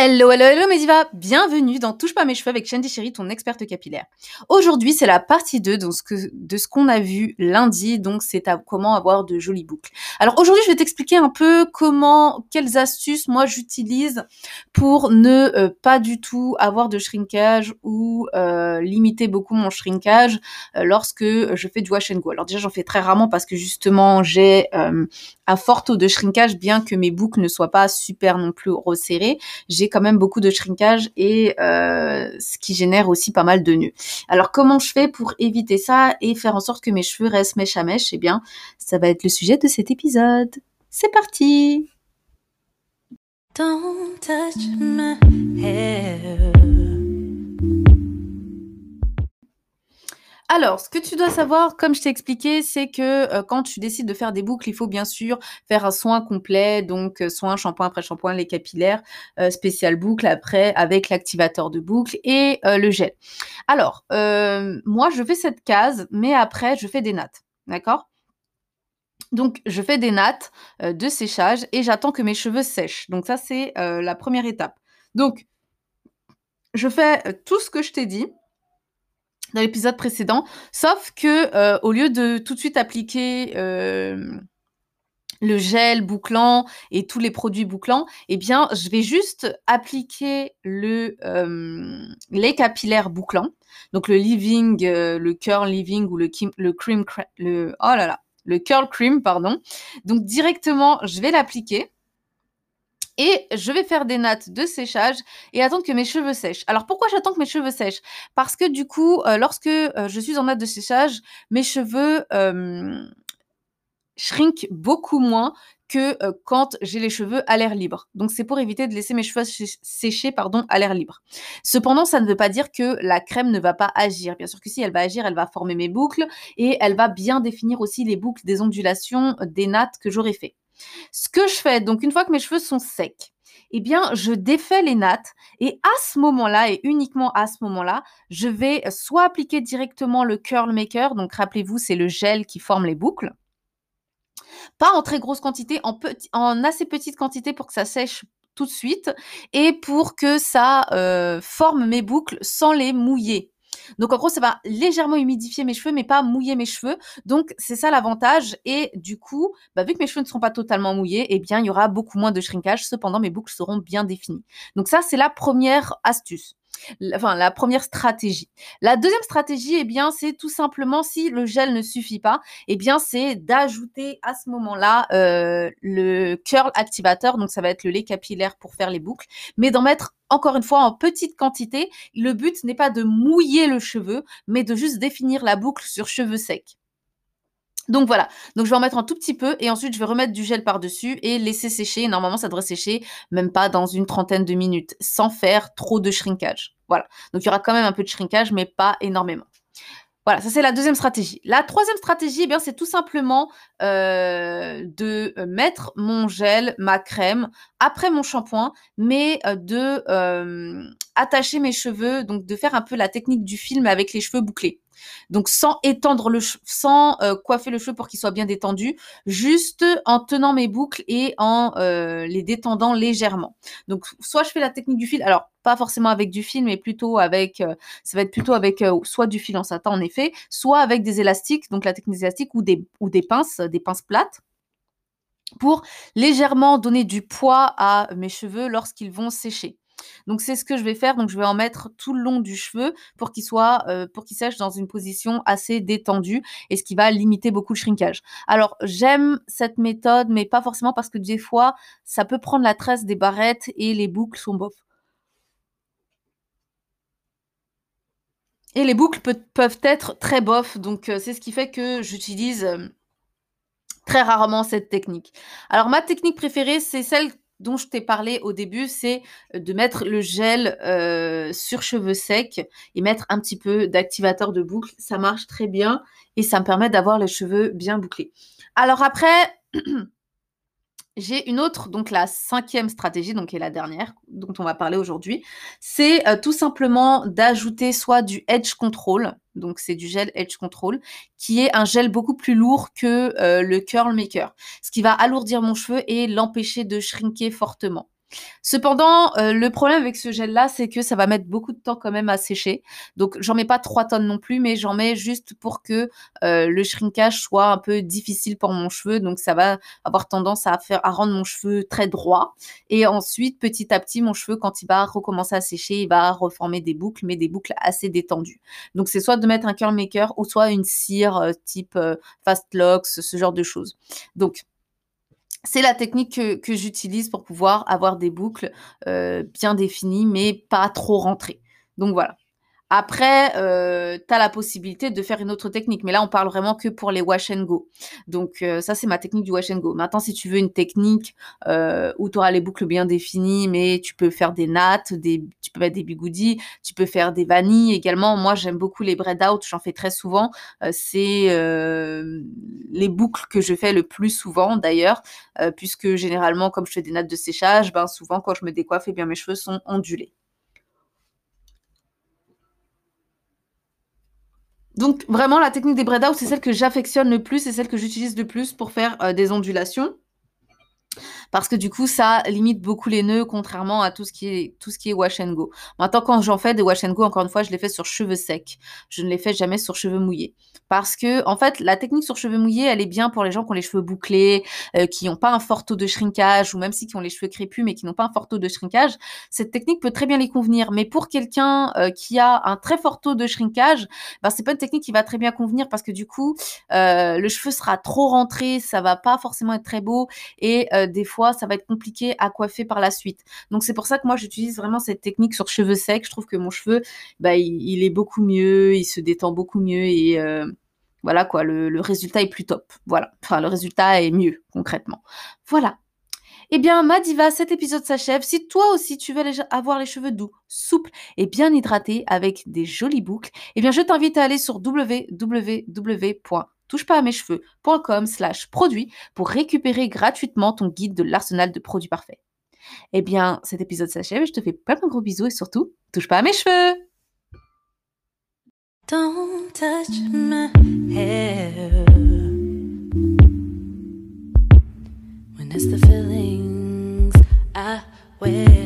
Hello, hello, hello mes divas Bienvenue dans Touche pas mes cheveux avec Shandy Chéri, ton experte capillaire. Aujourd'hui, c'est la partie 2 de ce qu'on a vu lundi, donc c'est à comment avoir de jolies boucles. Alors aujourd'hui, je vais t'expliquer un peu comment, quelles astuces moi j'utilise pour ne euh, pas du tout avoir de shrinkage ou euh, limiter beaucoup mon shrinkage euh, lorsque je fais du wash and go. Alors déjà, j'en fais très rarement parce que justement, j'ai un fort taux de shrinkage, bien que mes boucles ne soient pas super non plus resserrées. J'ai quand même beaucoup de shrinkage et euh, ce qui génère aussi pas mal de nœuds. Alors comment je fais pour éviter ça et faire en sorte que mes cheveux restent mèche à mèche? Eh bien, ça va être le sujet de cet épisode. C'est parti. Alors, ce que tu dois savoir, comme je t'ai expliqué, c'est que euh, quand tu décides de faire des boucles, il faut bien sûr faire un soin complet, donc euh, soin, shampoing après shampoing, les capillaires, euh, spécial boucle après avec l'activateur de boucle et le gel. Alors, moi, je fais cette case, mais après, je fais des nattes, d'accord? Donc, je fais des nattes de séchage et j'attends que mes cheveux sèchent. Donc, ça, c'est la première étape. Donc, je fais tout ce que je t'ai dit dans l'épisode précédent, sauf que euh, au lieu de tout de suite appliquer euh, le gel bouclant et tous les produits bouclants, eh bien, je vais juste appliquer le euh, les capillaires bouclants, donc le living, le curl living ou le, le cream, le oh là là, le curl cream, pardon. Donc directement, je vais l'appliquer et je vais faire des nattes de séchage et attendre que mes cheveux sèchent. Alors pourquoi j'attends que mes cheveux sèchent? Parce que du coup, euh, lorsque euh, je suis en natte de séchage, mes cheveux euh, shrink beaucoup moins que quand j'ai les cheveux à l'air libre. Donc c'est pour éviter de laisser mes cheveux sécher pardon, à l'air libre. Cependant, ça ne veut pas dire que la crème ne va pas agir. Bien sûr que si elle va agir, elle va former mes boucles et elle va bien définir aussi les boucles des ondulations des nattes que j'aurai fait. Ce que je fais, donc une fois que mes cheveux sont secs, eh bien, je défais les nattes et à ce moment-là, et uniquement à ce moment-là, je vais soit appliquer directement le curl maker, donc rappelez-vous, c'est le gel qui forme les boucles, pas en très grosse quantité, en, assez petite quantité pour que ça sèche tout de suite et pour que ça euh, forme mes boucles sans les mouiller. Donc en gros, ça va légèrement humidifier mes cheveux, mais pas mouiller mes cheveux. Donc c'est ça l'avantage. Et du coup, bah, vu que mes cheveux ne seront pas totalement mouillés, eh bien il y aura beaucoup moins de shrinkage. Cependant, mes boucles seront bien définies. Donc ça, c'est la première astuce enfin la première stratégie. La deuxième stratégie, eh bien, c'est tout simplement si le gel ne suffit pas, eh bien, c'est d'ajouter à ce moment-là euh, le curl activateur, donc ça va être le lait capillaire pour faire les boucles, mais d'en mettre encore une fois en petite quantité. Le but n'est pas de mouiller le cheveu, mais de juste définir la boucle sur cheveux secs. Donc voilà, donc je vais en mettre un tout petit peu et ensuite je vais remettre du gel par-dessus et laisser sécher. Normalement, ça devrait sécher même pas dans une trentaine de minutes sans faire trop de shrinkage. Voilà, donc il y aura quand même un peu de shrinkage, mais pas énormément. Voilà, ça c'est la deuxième stratégie. La troisième stratégie, eh bien, c'est tout simplement euh, de mettre mon gel, ma crème après mon shampoing, mais euh, de euh, attacher mes cheveux, donc de faire un peu la technique du film avec les cheveux bouclés. Donc sans étendre le sans euh, coiffer le cheveu pour qu'il soit bien détendu, juste en tenant mes boucles et en euh, les détendant légèrement. Donc soit je fais la technique du fil, alors pas forcément avec du fil, mais plutôt avec, euh, ça va être plutôt avec soit du fil en satin en effet, soit avec des élastiques, donc la technique des élastiques ou des, ou des pinces, des pinces plates pour légèrement donner du poids à mes cheveux lorsqu'ils vont sécher. Donc c'est ce que je vais faire. Donc je vais en mettre tout le long du cheveu pour qu'il soit, euh, pour qu'il sèche dans une position assez détendue et ce qui va limiter beaucoup le shrinkage. Alors j'aime cette méthode, mais pas forcément parce que des fois ça peut prendre la tresse des barrettes et les boucles sont bof. Et les boucles peuvent être très bof, donc euh, c'est ce qui fait que j'utilise euh, très rarement cette technique. Alors ma technique préférée, c'est celle dont je t'ai parlé au début, c'est de mettre le gel sur cheveux secs et mettre un petit peu d'activateur de boucle. Ça marche très bien et ça me permet d'avoir les cheveux bien bouclés. Alors après, j'ai une autre, donc la cinquième stratégie, donc qui est la dernière dont on va parler aujourd'hui, c'est euh, tout simplement d'ajouter soit du edge control, donc c'est du gel edge control, qui est un gel beaucoup plus lourd que euh, le curl maker, ce qui va alourdir mon cheveu et l'empêcher de shrinker fortement. Cependant, euh, le problème avec ce gel-là, c'est que ça va mettre beaucoup de temps quand même à sécher. Donc, j'en mets pas 3 tonnes non plus, mais j'en mets juste pour que euh, le shrinkage soit un peu difficile pour mon cheveu. Donc, ça va avoir tendance à faire à rendre mon cheveu très droit. Et ensuite, petit à petit, mon cheveu, quand il va recommencer à sécher, il va reformer des boucles, mais des boucles assez détendues. Donc, c'est soit de mettre un curl maker ou soit une cire euh, type Fast Locks, ce genre de choses. Donc, c'est la technique que, j'utilise pour pouvoir avoir des boucles euh, bien définies, mais pas trop rentrées. Donc voilà. Après, euh, tu as la possibilité de faire une autre technique, mais là, on parle vraiment que pour les wash and go. Donc, euh, ça, c'est ma technique du wash and go. Maintenant, si tu veux une technique euh, où tu auras les boucles bien définies, mais tu peux faire des nattes, tu peux mettre des bigoudis, tu peux faire des vanilles également. Moi, j'aime beaucoup les braid out, j'en fais très souvent. Euh, c'est euh, les boucles que je fais le plus souvent, d'ailleurs, puisque généralement, comme je fais des nattes de séchage, ben, souvent, quand je me décoiffe, eh bien, mes cheveux sont ondulés. Donc vraiment la technique des braid out, c'est celle que j'affectionne le plus, c'est celle que j'utilise le plus pour faire euh, des ondulations parce que du coup ça limite beaucoup les nœuds contrairement à tout ce qui est tout ce qui est wash and go. Maintenant quand j'en fais des wash and go encore une fois, je les fais sur cheveux secs. Je ne les fais jamais sur cheveux mouillés parce que en fait la technique sur cheveux mouillés, elle est bien pour les gens qui ont les cheveux bouclés, euh, qui n'ont pas un fort taux de shrinkage ou même si qui ont les cheveux crépus mais qui n'ont pas un fort taux de shrinkage, cette technique peut très bien les convenir. Mais pour quelqu'un euh, qui a un très fort taux de shrinkage, ben, c'est pas une technique qui va très bien convenir parce que du coup euh, le cheveu sera trop rentré, ça va pas forcément être très beau et des fois ça va être compliqué à coiffer par la suite. Donc c'est pour ça que moi j'utilise vraiment cette technique sur cheveux secs. Je trouve que mon cheveu, bah, il, est beaucoup mieux, il se détend beaucoup mieux et euh, voilà quoi, le, résultat est plus top. Voilà, enfin le résultat est mieux concrètement. Voilà. Eh bien, ma diva, cet épisode s'achève. Si toi aussi tu veux avoir les cheveux doux, souples et bien hydratés avec des jolies boucles, eh bien, je t'invite à aller sur www touche pas à mes cheveux.com slash produit pour récupérer gratuitement ton guide de l'arsenal de produits parfaits. Eh bien, cet épisode s'achève et je te fais plein de gros bisous et surtout, touche pas à mes cheveux! Don't touch my hair. When the I wear.